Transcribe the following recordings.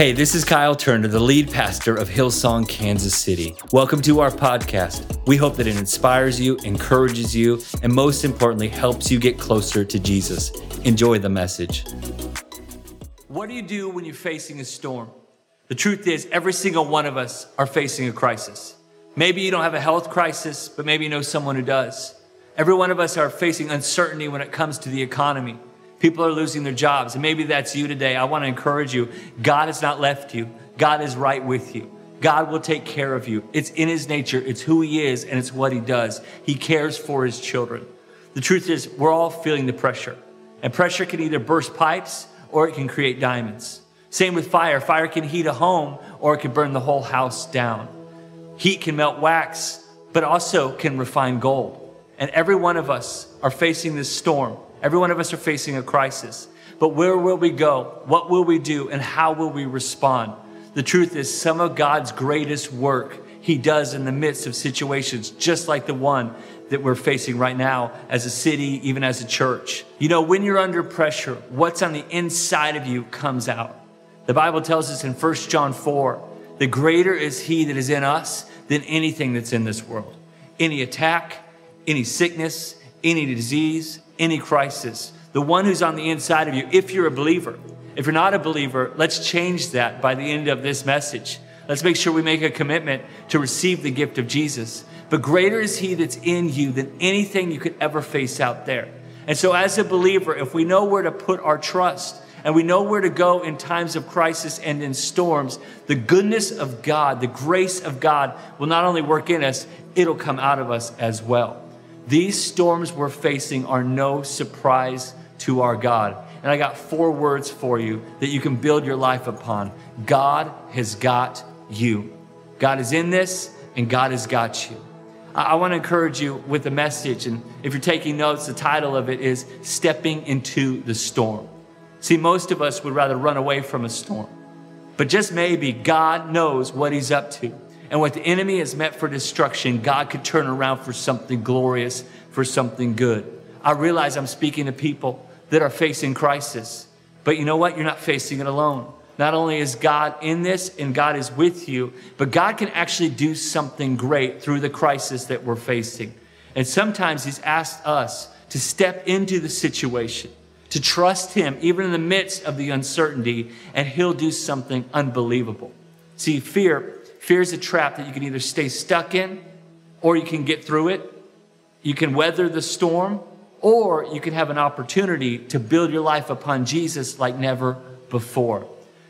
Hey, this is Kyle Turner, the lead pastor of Hillsong, Kansas City. Welcome to our podcast. We hope that it inspires you, encourages you, and most importantly, helps you get closer to Jesus. Enjoy the message. What do you do when you're facing a storm? The truth is, every single one of us are facing a crisis. Maybe you don't have a health crisis, but maybe you know someone who does. Every one of us are facing uncertainty when it comes to the economy. People are losing their jobs. And maybe that's you today. I want to encourage you. God has not left you. God is right with you. God will take care of you. It's in his nature. It's who he is and it's what he does. He cares for his children. The truth is we're all feeling the pressure and pressure can either burst pipes or it can create diamonds. Same with fire. Fire can heat a home or it can burn the whole house down. Heat can melt wax, but also can refine gold. And every one of us are facing this storm Every one of us are facing a crisis. But where will we go? What will we do? And how will we respond? The truth is, some of God's greatest work He does in the midst of situations just like the one that we're facing right now as a city, even as a church. You know, when you're under pressure, what's on the inside of you comes out. The Bible tells us in 1 John 4 the greater is He that is in us than anything that's in this world. Any attack, any sickness, any disease, any crisis. The one who's on the inside of you, if you're a believer. If you're not a believer, let's change that by the end of this message. Let's make sure we make a commitment to receive the gift of Jesus. But greater is He that's in you than anything you could ever face out there. And so, as a believer, if we know where to put our trust and we know where to go in times of crisis and in storms, the goodness of God, the grace of God will not only work in us, it'll come out of us as well. These storms we're facing are no surprise to our God. And I got four words for you that you can build your life upon. God has got you. God is in this, and God has got you. I, want to encourage you with the message. And if you're taking notes, the title of it is Stepping into the Storm. See, most of us would rather run away from a storm. But just maybe God knows what He's up to. And what the enemy has meant for destruction, God could turn around for something glorious, for something good. I realize I'm speaking to people that are facing crisis. But you know what? You're not facing it alone. Not only is God in this and God is with you, but God can actually do something great through the crisis that we're facing. And sometimes He's asked us to step into the situation, to trust Him, even in the midst of the uncertainty, and He'll do something unbelievable. See, fear Fear is a trap that you can either stay stuck in or you can get through it. You can weather the storm or you can have an opportunity to build your life upon Jesus like never before.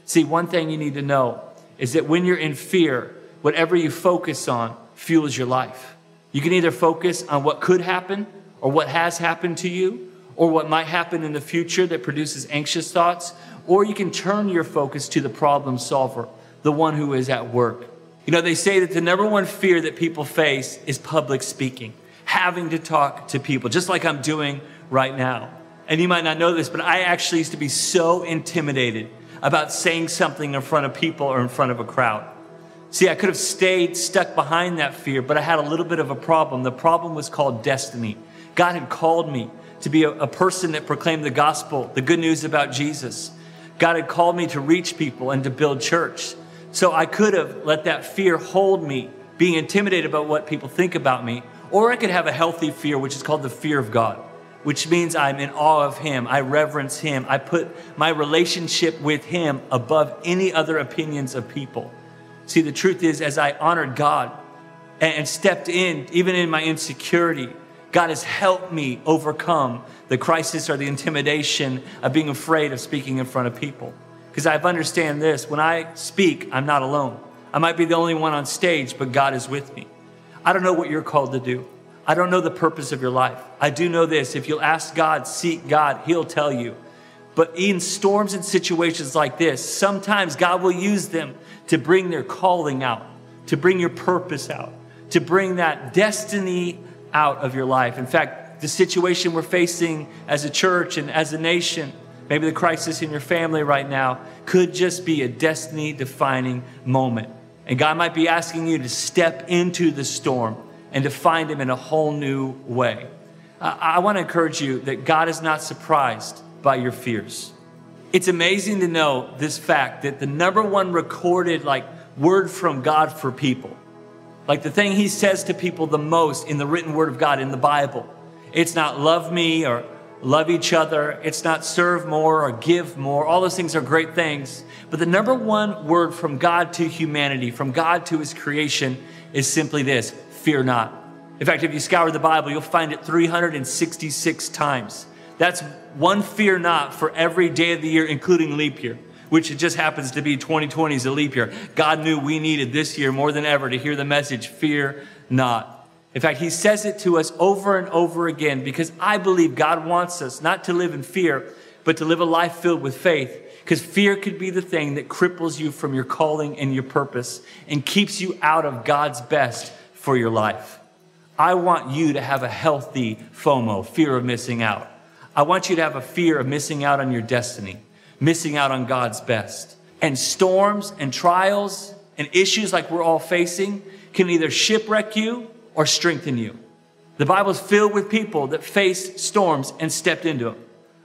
See, one thing you need to know is that when you're in fear, whatever you focus on fuels your life. You can either focus on what could happen or what has happened to you or what might happen in the future that produces anxious thoughts, or you can turn your focus to the problem solver, the one who is at work. You know, they say that the number one fear that people face is public speaking, having to talk to people, just like I'm doing right now. And you might not know this, but I actually used to be so intimidated about saying something in front of people or in front of a crowd. See, I could have stayed stuck behind that fear, but I had a little bit of a problem. The problem was called destiny. God had called me to be a, a person that proclaimed the gospel, the good news about Jesus. God had called me to reach people and to build church. So I could have let that fear hold me, being intimidated about what people think about me, or I could have a healthy fear, which is called the fear of God, which means I'm in awe of Him. I reverence Him. I put my relationship with Him above any other opinions of people. See, the truth is, as I honored God and stepped in, even in my insecurity, God has helped me overcome the crisis or the intimidation of being afraid of speaking in front of people. Because I've understand this when I speak, I'm not alone. I might be the only one on stage, but God is with me. I don't know what you're called to do. I don't know the purpose of your life. I do know this if you'll ask God, seek God, He'll tell you. But in storms and situations like this, sometimes God will use them to bring their calling out, to bring your purpose out, to bring that destiny out of your life. In fact, the situation we're facing as a church and as a nation, Maybe the crisis in your family right now could just be a destiny defining moment. And God might be asking you to step into the storm and to find Him in a whole new way. I, I want to encourage you that God is not surprised by your fears. It's amazing to know this fact that the number one recorded like word from God for people, like the thing he says to people the most in the written word of God in the Bible, it's not love me or love each other. It's not serve more or give more. All those things are great things. But the number one word from God to humanity, from God to his creation, is simply this fear not. In fact, if you scour the Bible, you'll find it 366 times. That's one fear not for every day of the year, including leap year, which it just happens to be 2020 is a leap year. God knew we needed this year more than ever to hear the message, fear not. In fact, he says it to us over and over again because I believe God wants us not to live in fear, but to live a life filled with faith. Because fear could be the thing that cripples you from your calling and your purpose and keeps you out of God's best for your life. I want you to have a healthy FOMO, fear of missing out. I want you to have a fear of missing out on your destiny, missing out on God's best. And storms and trials and issues like we're all facing can either shipwreck you or strengthen you. The Bible is filled with people that faced storms and stepped into them.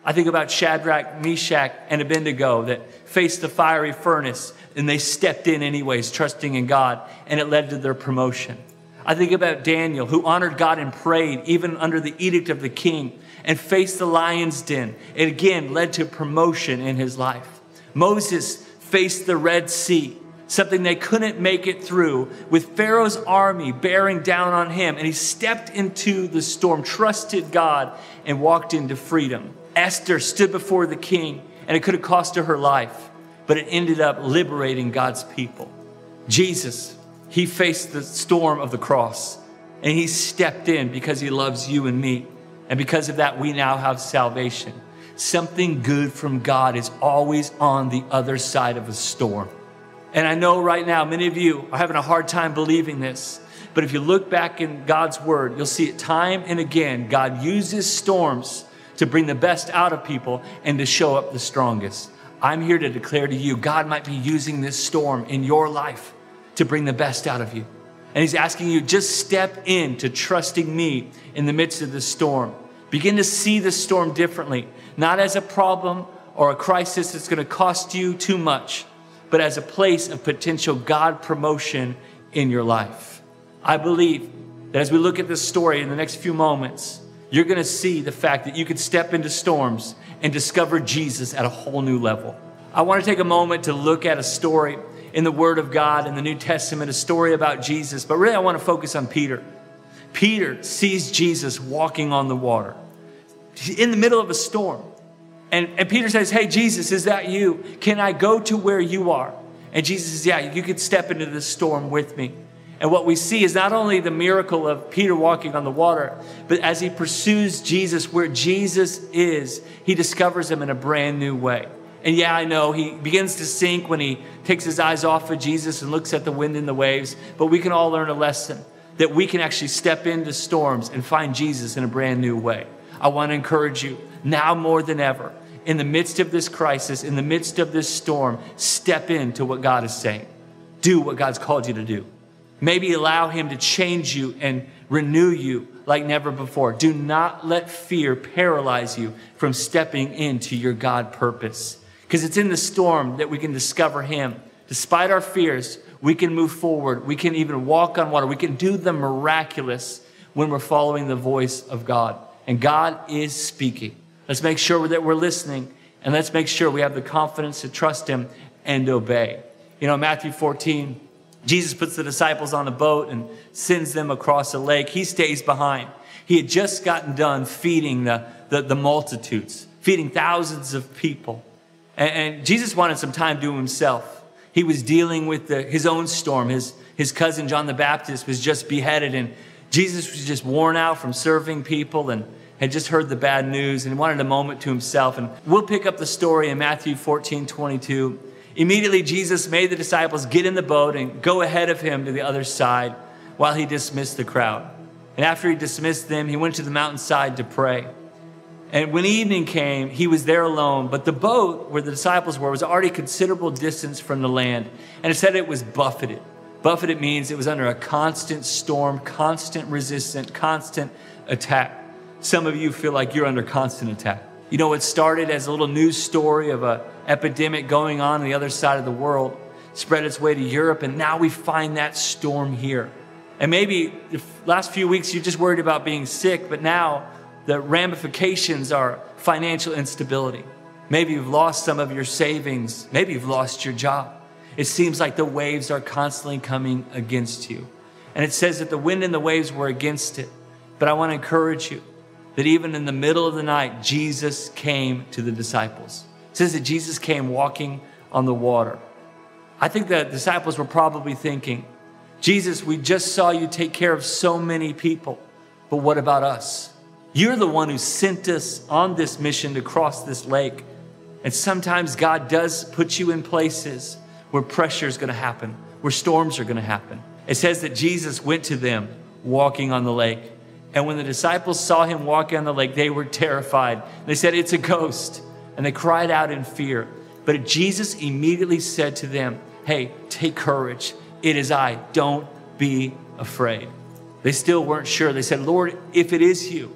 I think about Shadrach, Meshach, and Abednego that faced the fiery furnace and they stepped in anyways, trusting in God, and it led to their promotion. I think about Daniel, who honored God and prayed even under the edict of the king and faced the lion's den. It again led to promotion in his life. Moses faced the Red Sea something they couldn't make it through, with Pharaoh's army bearing down on him. And he stepped into the storm, trusted God, and walked into freedom. Esther stood before the king, and it could have cost her her life, but it ended up liberating God's people. Jesus, he faced the storm of the cross, and he stepped in because he loves you and me. And because of that, we now have salvation. Something good from God is always on the other side of a storm. And I know right now many of you are having a hard time believing this. But if you look back in God's word, you'll see it time and again. God uses storms to bring the best out of people and to show up the strongest. I'm here to declare to you God might be using this storm in your life to bring the best out of you. And He's asking you just step into trusting me in the midst of the storm. Begin to see the storm differently, not as a problem or a crisis that's going to cost you too much but as a place of potential God promotion in your life. I believe that as we look at this story in the next few moments, you're going to see the fact that you could step into storms and discover Jesus at a whole new level. I want to take a moment to look at a story in the Word of God in the New Testament, a story about Jesus, but really I want to focus on Peter. Peter sees Jesus walking on the water in the middle of a storm. And, and Peter says, Hey, Jesus, is that you? Can I go to where you are? And Jesus says, Yeah, you could step into the storm with me. And what we see is not only the miracle of Peter walking on the water, but as he pursues Jesus where Jesus is, he discovers him in a brand new way. And yeah, I know he begins to sink when he takes his eyes off of Jesus and looks at the wind and the waves, but we can all learn a lesson that we can actually step into storms and find Jesus in a brand new way. I want to encourage you now more than ever in the midst of this crisis, in the midst of this storm, step into what God is saying. Do what God's called you to do. Maybe allow Him to change you and renew you like never before. Do not let fear paralyze you from stepping into your God purpose. Because it's in the storm that we can discover Him. Despite our fears, we can move forward. We can even walk on water. We can do the miraculous when we're following the voice of God. And God is speaking. Let's make sure that we're listening and let's make sure we have the confidence to trust Him and obey. You know, Matthew 14, Jesus puts the disciples on a boat and sends them across a lake. He stays behind. He had just gotten done feeding the, the, the multitudes, feeding thousands of people. And, and, Jesus wanted some time to himself. He was dealing with the, his own storm. His, his cousin John the Baptist was just beheaded, and Jesus was just worn out from serving people and had just heard the bad news and wanted a moment to himself. And we'll pick up the story in Matthew 14 22. Immediately, Jesus made the disciples get in the boat and go ahead of him to the other side while he dismissed the crowd. And after he dismissed them, he went to the mountainside to pray. And when evening came, he was there alone, but the boat where the disciples were was already considerable distance from the land. And it said it was buffeted. Buffeted means it was under a constant storm, constant resistance, constant attack. Some of you feel like you're under constant attack. You know, it started as a little news story of a epidemic going on on the other side of the world spread its way to Europe, and now we find that storm here. And maybe the last few weeks you're just worried about being sick, but now the ramifications are financial instability. Maybe you've lost some of your savings. Maybe you've lost your job. It seems like the waves are constantly coming against you. And it says that the wind and the waves were against it. But I want to encourage you that even in the middle of the night, Jesus came to the disciples. It says that Jesus came walking on the water. I think the disciples were probably thinking, Jesus, we just saw you take care of so many people, but what about us? You're the one who sent us on this mission to cross this lake. And sometimes God does put you in places where pressure is going to happen, where storms are going to happen. It says that Jesus went to them walking on the lake. And when the disciples saw him walk on the lake, they were terrified. They said, It's a ghost. And they cried out in fear. But Jesus immediately said to them, Hey, take courage. It is I. Don't be afraid. They still weren't sure. They said, Lord, if it is you,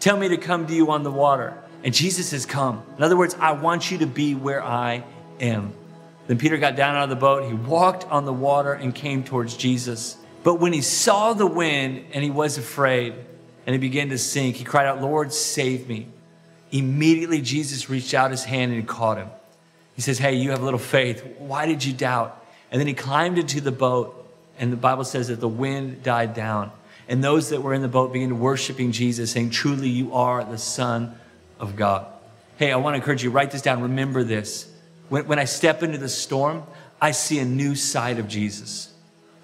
tell me to come to you on the water. And Jesus has come. In other words, I want you to be where I am. Then Peter got down out of the boat. He walked on the water and came towards Jesus. But when he saw the wind and he was afraid and he began to sink, he cried out, Lord, save me. Immediately, Jesus reached out his hand and caught him. He says, Hey, you have a little faith. Why did you doubt? And then he climbed into the boat, and the Bible says that the wind died down. And those that were in the boat began worshiping Jesus, saying, Truly, you are the Son of God. Hey, I want to encourage you, write this down. Remember this. When, when I step into the storm, I see a new side of Jesus.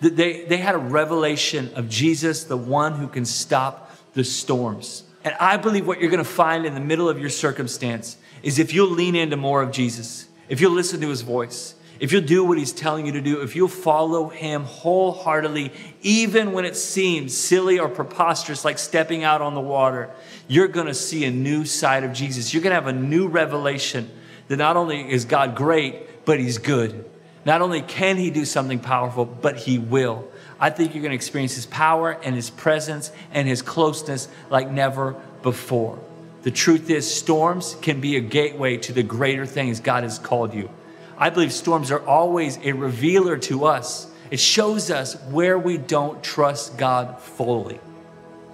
They, they had a revelation of Jesus, the one who can stop the storms. And I believe what you're going to find in the middle of your circumstance is if you'll lean into more of Jesus, if you'll listen to his voice, if you'll do what he's telling you to do, if you'll follow him wholeheartedly, even when it seems silly or preposterous, like stepping out on the water, you're going to see a new side of Jesus. You're going to have a new revelation that not only is God great, but he's good. Not only can he do something powerful, but he will. I think you're going to experience his power and his presence and his closeness like never before. The truth is, storms can be a gateway to the greater things God has called you. I believe storms are always a revealer to us. It shows us where we don't trust God fully.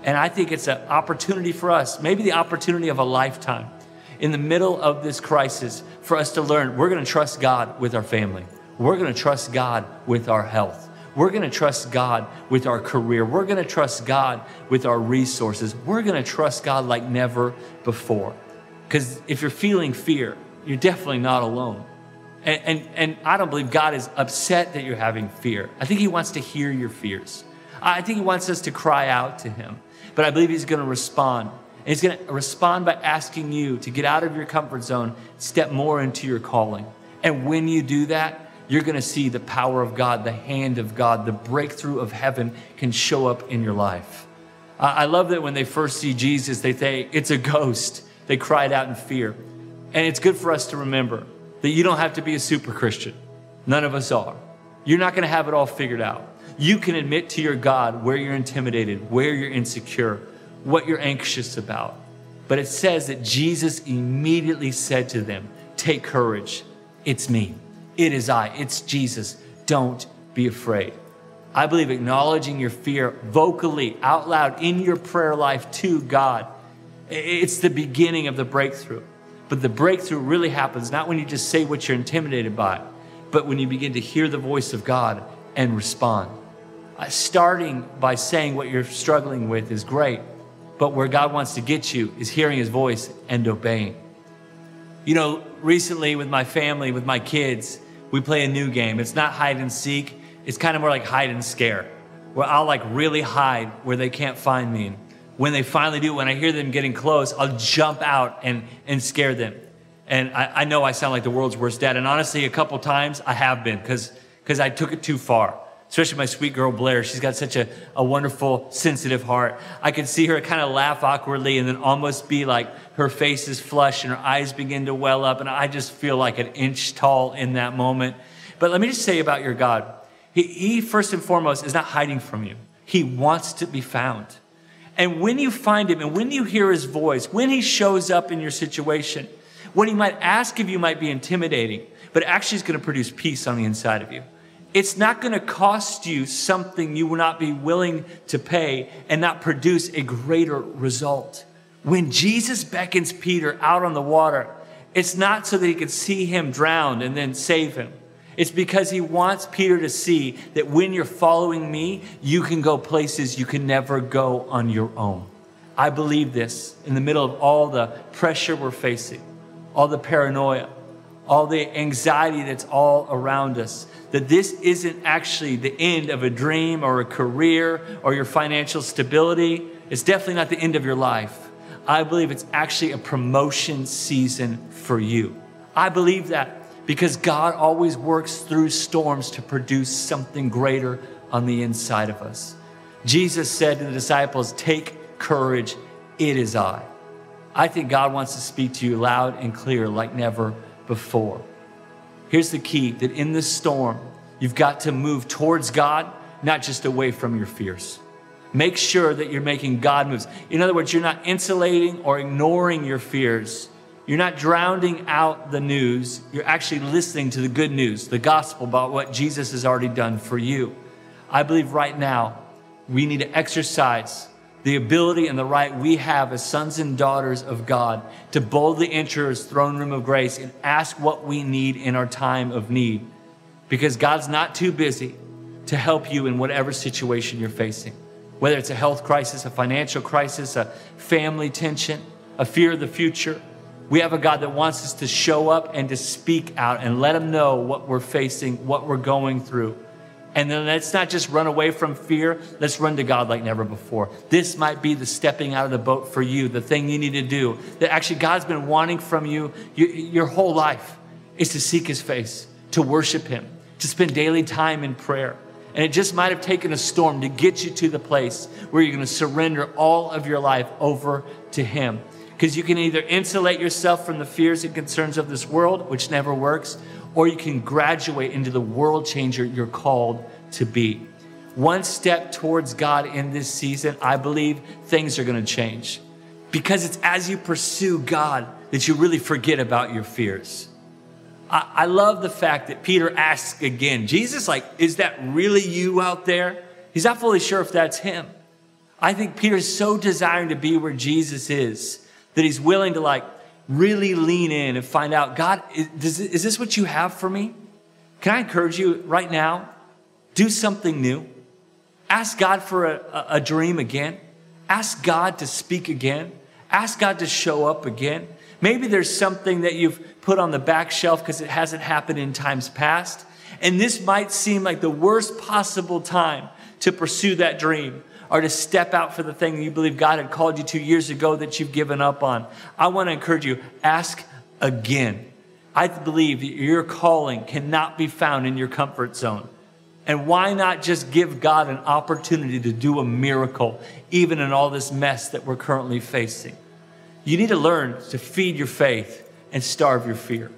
And I think it's an opportunity for us, maybe the opportunity of a lifetime, in the middle of this crisis, for us to learn we're going to trust God with our family. We're going to trust God with our health. We're going to trust God with our career. We're going to trust God with our resources. We're going to trust God like never before. Because if you're feeling fear, you're definitely not alone. And, and, and I don't believe God is upset that you're having fear. I think He wants to hear your fears. I think He wants us to cry out to Him. But I believe He's going to respond. And He's going to respond by asking you to get out of your comfort zone, step more into your calling. And when you do that, you're going to see the power of God, the hand of God, the breakthrough of heaven can show up in your life. I love that when they first see Jesus, they say, It's a ghost. They cried out in fear. And it's good for us to remember that you don't have to be a super Christian. None of us are. You're not going to have it all figured out. You can admit to your God where you're intimidated, where you're insecure, what you're anxious about. But it says that Jesus immediately said to them, Take courage. It's me. It is I. It's Jesus. Don't be afraid. I believe acknowledging your fear vocally, out loud, in your prayer life to God, it's the beginning of the breakthrough. But the breakthrough really happens not when you just say what you're intimidated by, but when you begin to hear the voice of God and respond. Uh, starting by saying what you're struggling with is great, but where God wants to get you is hearing his voice and obeying. You know, recently with my family, with my kids, we play a new game. It's not hide and seek, it's kind of more like hide and scare, where I'll like really hide where they can't find me when they finally do, when I hear them getting close, I'll jump out and, and scare them. And I, I know I sound like the world's worst dad. And honestly, a couple times I have been because I took it too far. Especially my sweet girl Blair. She's got such a, a wonderful, sensitive heart. I can see her kind of laugh awkwardly and then almost be like her face is flushed and her eyes begin to well up. And I just feel like an inch tall in that moment. But let me just say about your God He, he first and foremost, is not hiding from you, He wants to be found. And when you find him and when you hear his voice, when he shows up in your situation, What he might ask of you might be intimidating, but actually is going to produce peace on the inside of you. It's not going to cost you something you will not be willing to pay and not produce a greater result. When Jesus beckons Peter out on the water, it's not so that he could see him drown and then save him. It's because he wants Peter to see that when you're following me, you can go places you can never go on your own. I believe this in the middle of all the pressure we're facing, all the paranoia, all the anxiety that's all around us, that this isn't actually the end of a dream or a career or your financial stability. It's definitely not the end of your life. I believe it's actually a promotion season for you. I believe that because God always works through storms to produce something greater on the inside of us. Jesus said to the disciples, Take courage, it is I. I think God wants to speak to you loud and clear like never before. Here's the key that in this storm, you've got to move towards God, not just away from your fears. Make sure that you're making God moves. In other words, you're not insulating or ignoring your fears. You're not drowning out the news. You're actually listening to the good news, the gospel about what Jesus has already done for you. I believe right now we need to exercise the ability and the right we have as sons and daughters of God to boldly enter his throne room of grace and ask what we need in our time of need. Because God's not too busy to help you in whatever situation you're facing. Whether it's a health crisis, a financial crisis, a family tension, a fear of the future, we have a God that wants us to show up and to speak out and let Him know what we're facing, what we're going through. And then let's not just run away from fear. Let's run to God like never before. This might be the stepping out of the boat for you, the thing you need to do that actually God's been wanting from you your whole life is to seek His face, to worship Him, to spend daily time in prayer. And it just might have taken a storm to get you to the place where you're going to surrender all of your life over to Him. Because you can either insulate yourself from the fears and concerns of this world, which never works, or you can graduate into the world changer you're called to be. One step towards God in this season, I believe things are going to change. Because it's as you pursue God that you really forget about your fears. I, I love the fact that Peter asks again, Jesus, like, is that really you out there? He's not fully sure if that's him. I think Peter's so desiring to be where Jesus is that he's willing to like really lean in and find out God, is, is this what you have for me? Can I encourage you right now? Do something new. Ask God for a, a, dream again. Ask God to speak again. Ask God to show up again. Maybe there's something that you've put on the back shelf because it hasn't happened in times past. And this might seem like the worst possible time to pursue that dream or to step out for the thing that you believe God had called you to years ago that you've given up on. I want to encourage you ask again. I believe that your calling cannot be found in your comfort zone. And why not just give God an opportunity to do a miracle, even in all this mess that we're currently facing? You need to learn to feed your faith and starve your fear.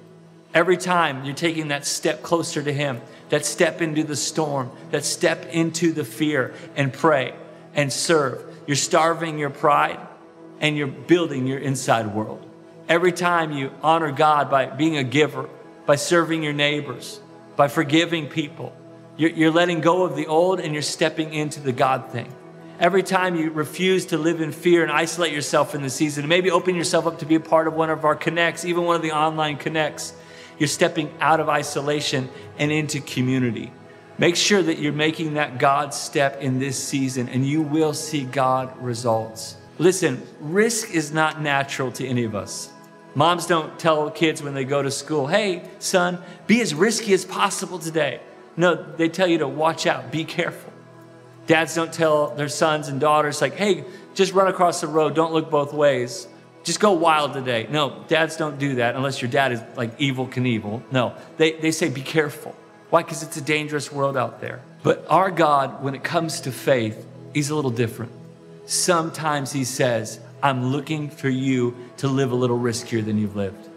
Every time you're taking that step closer to Him, that step into the storm, that step into the fear, and pray and serve. You're starving your pride and you're building your inside world. Every time you honor God by being a giver, by serving your neighbors, by forgiving people, you're, you're letting go of the old and you're stepping into the God thing. Every time you refuse to live in fear and isolate yourself in the season, and maybe open yourself up to be a part of one of our connects, even one of the online connects, you're stepping out of isolation and into community. Make sure that you're making that God step in this season and you will see God results. Listen, risk is not natural to any of us. Moms don't tell kids when they go to school, hey, son, be as risky as possible today. No, they tell you to watch out, be careful. Dads don't tell their sons and daughters, like, hey, just run across the road, don't look both ways. Just go wild today. No, dads don't do that unless your dad is like Evel Knievel. No, they, they say, be careful. Why? Because it's a dangerous world out there. But our God, when it comes to faith, He's a little different. Sometimes He says, I'm looking for you to live a little riskier than you've lived.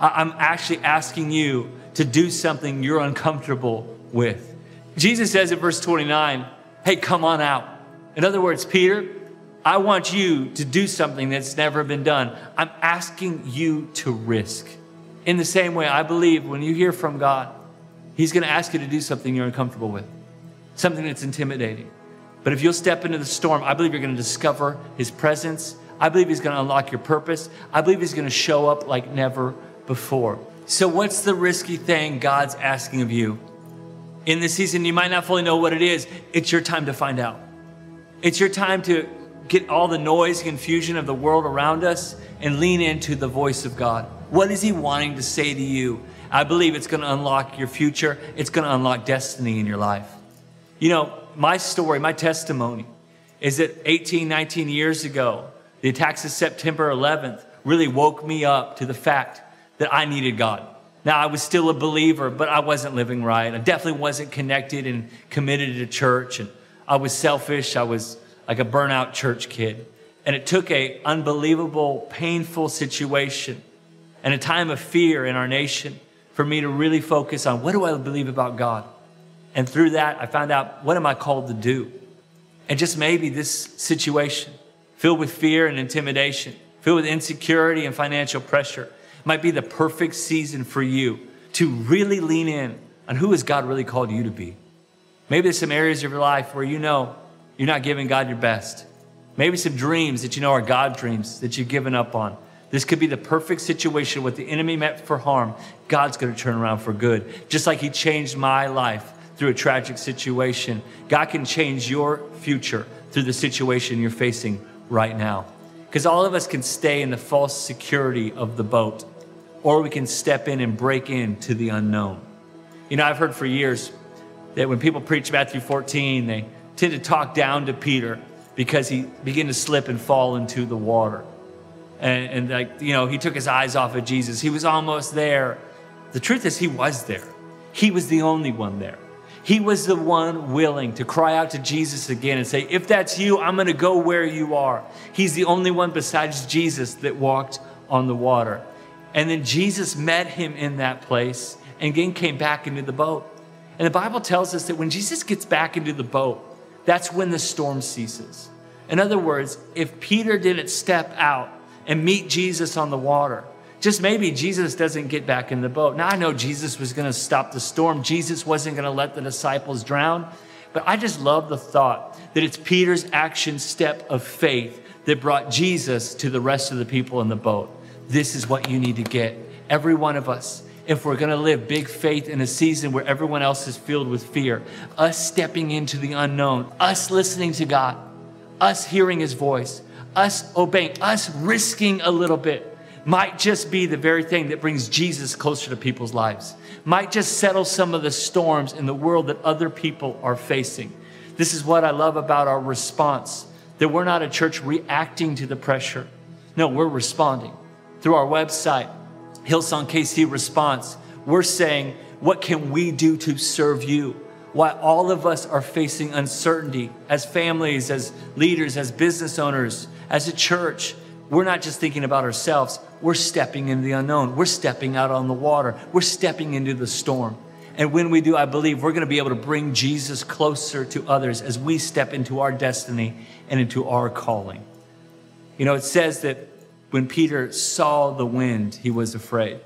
I'm actually asking you to do something you're uncomfortable with. Jesus says in verse 29, Hey, come on out. In other words, Peter, I want you to do something that's never been done. I'm asking you to risk. In the same way, I believe when you hear from God, He's going to ask you to do something you're uncomfortable with, something that's intimidating. But if you'll step into the storm, I believe you're going to discover His presence. I believe He's going to unlock your purpose. I believe He's going to show up like never before. So, what's the risky thing God's asking of you? In this season, you might not fully know what it is. It's your time to find out. It's your time to get all the noise, and confusion of the world around us and lean into the voice of God. What is He wanting to say to you? I believe it's going to unlock your future, it's going to unlock destiny in your life. You know, my story, my testimony is that 18, 19 years ago, the attacks of September 11th really woke me up to the fact that I needed God. Now, I was still a believer, but I wasn't living right. I definitely wasn't connected and committed to church. And I was selfish. I was like a burnout church kid. And it took a unbelievable, painful situation and a time of fear in our nation for me to really focus on what do I believe about God? And through that, I found out what am I called to do? And just maybe this situation, filled with fear and intimidation, filled with insecurity and financial pressure, might be the perfect season for you to really lean in on who has God really called you to be. Maybe there's some areas of your life where you know you're not giving God your best. Maybe some dreams that you know are God dreams that you've given up on. This could be the perfect situation. What the enemy meant for harm, God's going to turn around for good. Just like He changed my life through a tragic situation, God can change your future through the situation you're facing right now. Because all of us can stay in the false security of the boat, or we can step in and break into the unknown. You know, I've heard for years that when people preach Matthew 14, they tend to talk down to Peter because he began to slip and fall into the water. And, and, like, you know, he took his eyes off of Jesus. He was almost there. The truth is, he was there. He was the only one there. He was the one willing to cry out to Jesus again and say, If that's you, I'm going to go where you are. He's the only one besides Jesus that walked on the water. And then Jesus met him in that place and again came back into the boat. And the Bible tells us that when Jesus gets back into the boat, that's when the storm ceases. In other words, if Peter didn't step out and meet Jesus on the water, just maybe Jesus doesn't get back in the boat. Now, I know Jesus was going to stop the storm, Jesus wasn't going to let the disciples drown. But I just love the thought that it's Peter's action step of faith that brought Jesus to the rest of the people in the boat. This is what you need to get. Every one of us if we're going to live big faith in a season where everyone else is filled with fear. Us stepping into the unknown, us listening to God, us hearing His voice, us obeying, us risking a little bit might just be the very thing that brings Jesus closer to people's lives, might just settle some of the storms in the world that other people are facing. This is what I love about our response that we're not a church reacting to the pressure. No, we're responding through our website, Hillsong KC response, we're saying, what can we do to serve you? Why all of us are facing uncertainty as families, as leaders, as business owners, as a church. We're not just thinking about ourselves, we're stepping into the unknown. We're stepping out on the water. We're stepping into the storm. And when we do, I believe we're going to be able to bring Jesus closer to others as we step into our destiny and into our calling. You know, it says that when Peter saw the wind, he was afraid.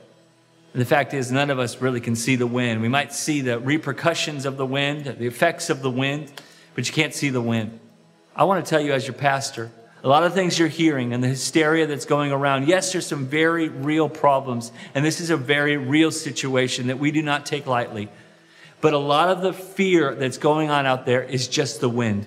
And the fact is, none of us really can see the wind. We might see the repercussions of the wind, the effects of the wind, but you can't see the wind. I want to tell you, as your pastor, a lot of things you're hearing and the hysteria that's going around. Yes, there's some very real problems, and this is a very real situation that we do not take lightly. But a lot of the fear that's going on out there is just the wind.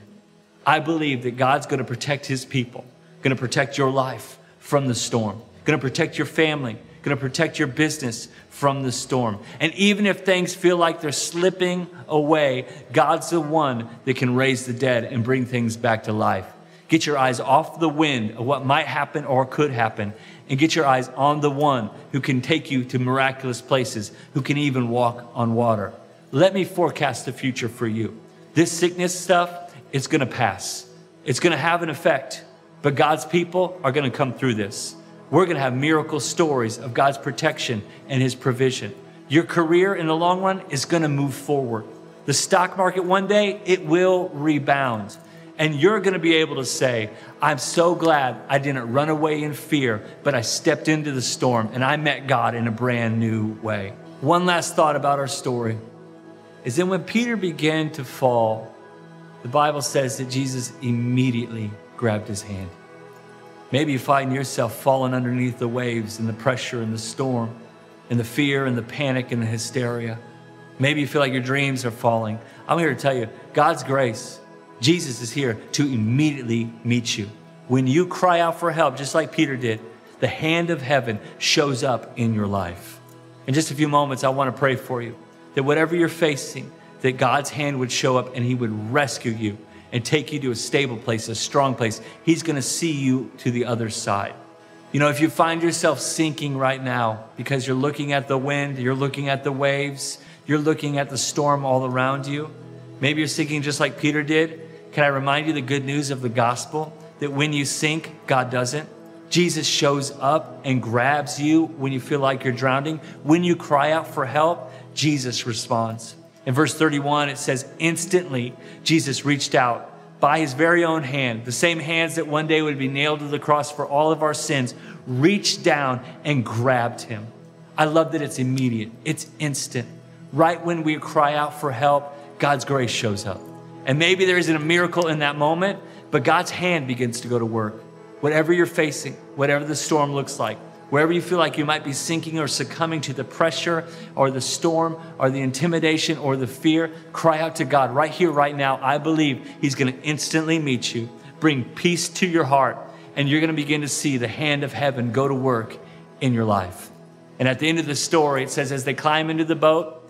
I believe that God's going to protect his people, going to protect your life from the storm, going to protect your family, going to protect your business from the storm. And even if things feel like they're slipping away, God's the one that can raise the dead and bring things back to life. Get your eyes off the wind of what might happen or could happen, and get your eyes on the one who can take you to miraculous places, who can even walk on water. Let me forecast the future for you. This sickness stuff, it's to pass. It's to have an effect. But God's people are to come through this. We're to have miracle stories of God's protection and His provision. Your career in the long run is to move forward. The stock market one day, it will rebound. And you're going to be able to say, I'm so glad I didn't run away in fear, but I stepped into the storm and I met God in a brand new way. One last thought about our story is that when Peter began to fall, the Bible says that Jesus immediately grabbed his hand. Maybe you find yourself falling underneath the waves and the pressure and the storm and the fear and the panic and the hysteria. Maybe you feel like your dreams are falling. I'm here to tell you God's grace, Jesus is here to immediately meet you. When you cry out for help, just like Peter did, the hand of heaven shows up in your life. In just a few moments, I want to pray for you that whatever you're facing, that God's hand would show up and He would rescue you and take you to a stable place, a strong place. He's going to see you to the other side. You know, if you find yourself sinking right now because you're looking at the wind, you're looking at the waves, you're looking at the storm all around you, maybe you're sinking just like Peter did. Can I remind you the good news of the gospel? That when you sink, God doesn't. Jesus shows up and grabs you when you feel like you're drowning. When you cry out for help, Jesus responds. In verse 31, it says, Instantly, Jesus reached out by his very own hand, the same hands that one day would be nailed to the cross for all of our sins, reached down and grabbed him. I love that it's immediate, it's instant. Right when we cry out for help, God's grace shows up. And maybe there isn't a miracle in that moment, but God's hand begins to go to work. Whatever you're facing, whatever the storm looks like, wherever you feel like you might be sinking or succumbing to the pressure or the storm or the intimidation or the fear, cry out to God right here, right now. I believe He's going to instantly meet you, bring peace to your heart, and you're going to begin to see the hand of heaven go to work in your life. And at the end of the story, it says, as they climb into the boat,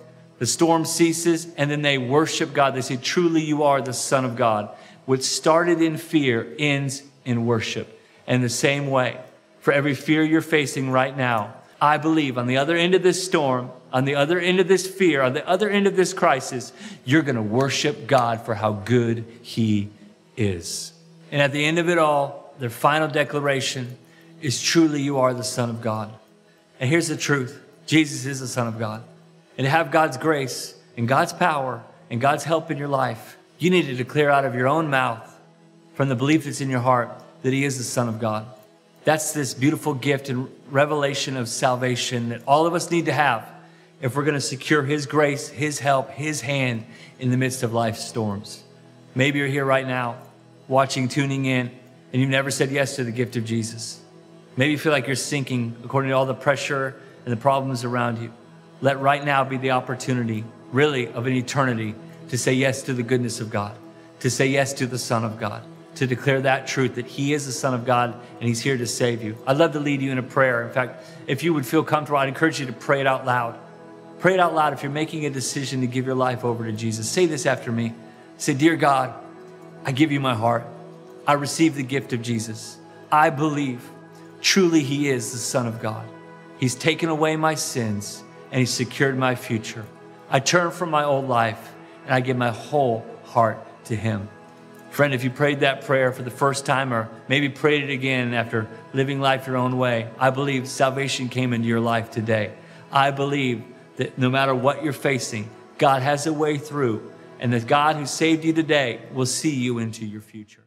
the storm ceases, and then they worship God. They say, Truly, you are the Son of God. What started in fear ends in worship. And the same way, for every fear you're facing right now. I believe on the other end of this storm, on the other end of this fear, on the other end of this crisis, you're going to worship God for how good He is. And at the end of it all, their final declaration is truly you are the Son of God. And here's the truth Jesus is the Son of God. And have God's grace and God's power and God's help in your life, you need to declare out of your own mouth from the belief that's in your heart that He is the Son of God. That's this beautiful gift and revelation of salvation that all of us need to have if we're going to secure His grace, His help, His hand in the midst of life's storms. Maybe you're here right now, watching, tuning in, and you've never said yes to the gift of Jesus. Maybe you feel like you're sinking according to all the pressure and the problems around you. Let right now be the opportunity, really, of an eternity to say yes to the goodness of God, to say yes to the Son of God to declare that truth that He is the Son of God and He's here to save you. I'd love to lead you in a prayer. In fact, if you would feel comfortable, I'd encourage you to pray it out loud. Pray it out loud if you're making a decision to give your life over to Jesus. Say this after me. Say, Dear God, I give you my heart. I receive the gift of Jesus. I believe truly He is the Son of God. He's taken away my sins and He secured my future. I turn from my old life and I give my whole heart to Him. Friend, if you prayed that prayer for the first time or maybe prayed it again after living life your own way, I believe salvation came into your life today. I believe that no matter what you're facing, God has a way through, and the God who saved you today will see you into your future.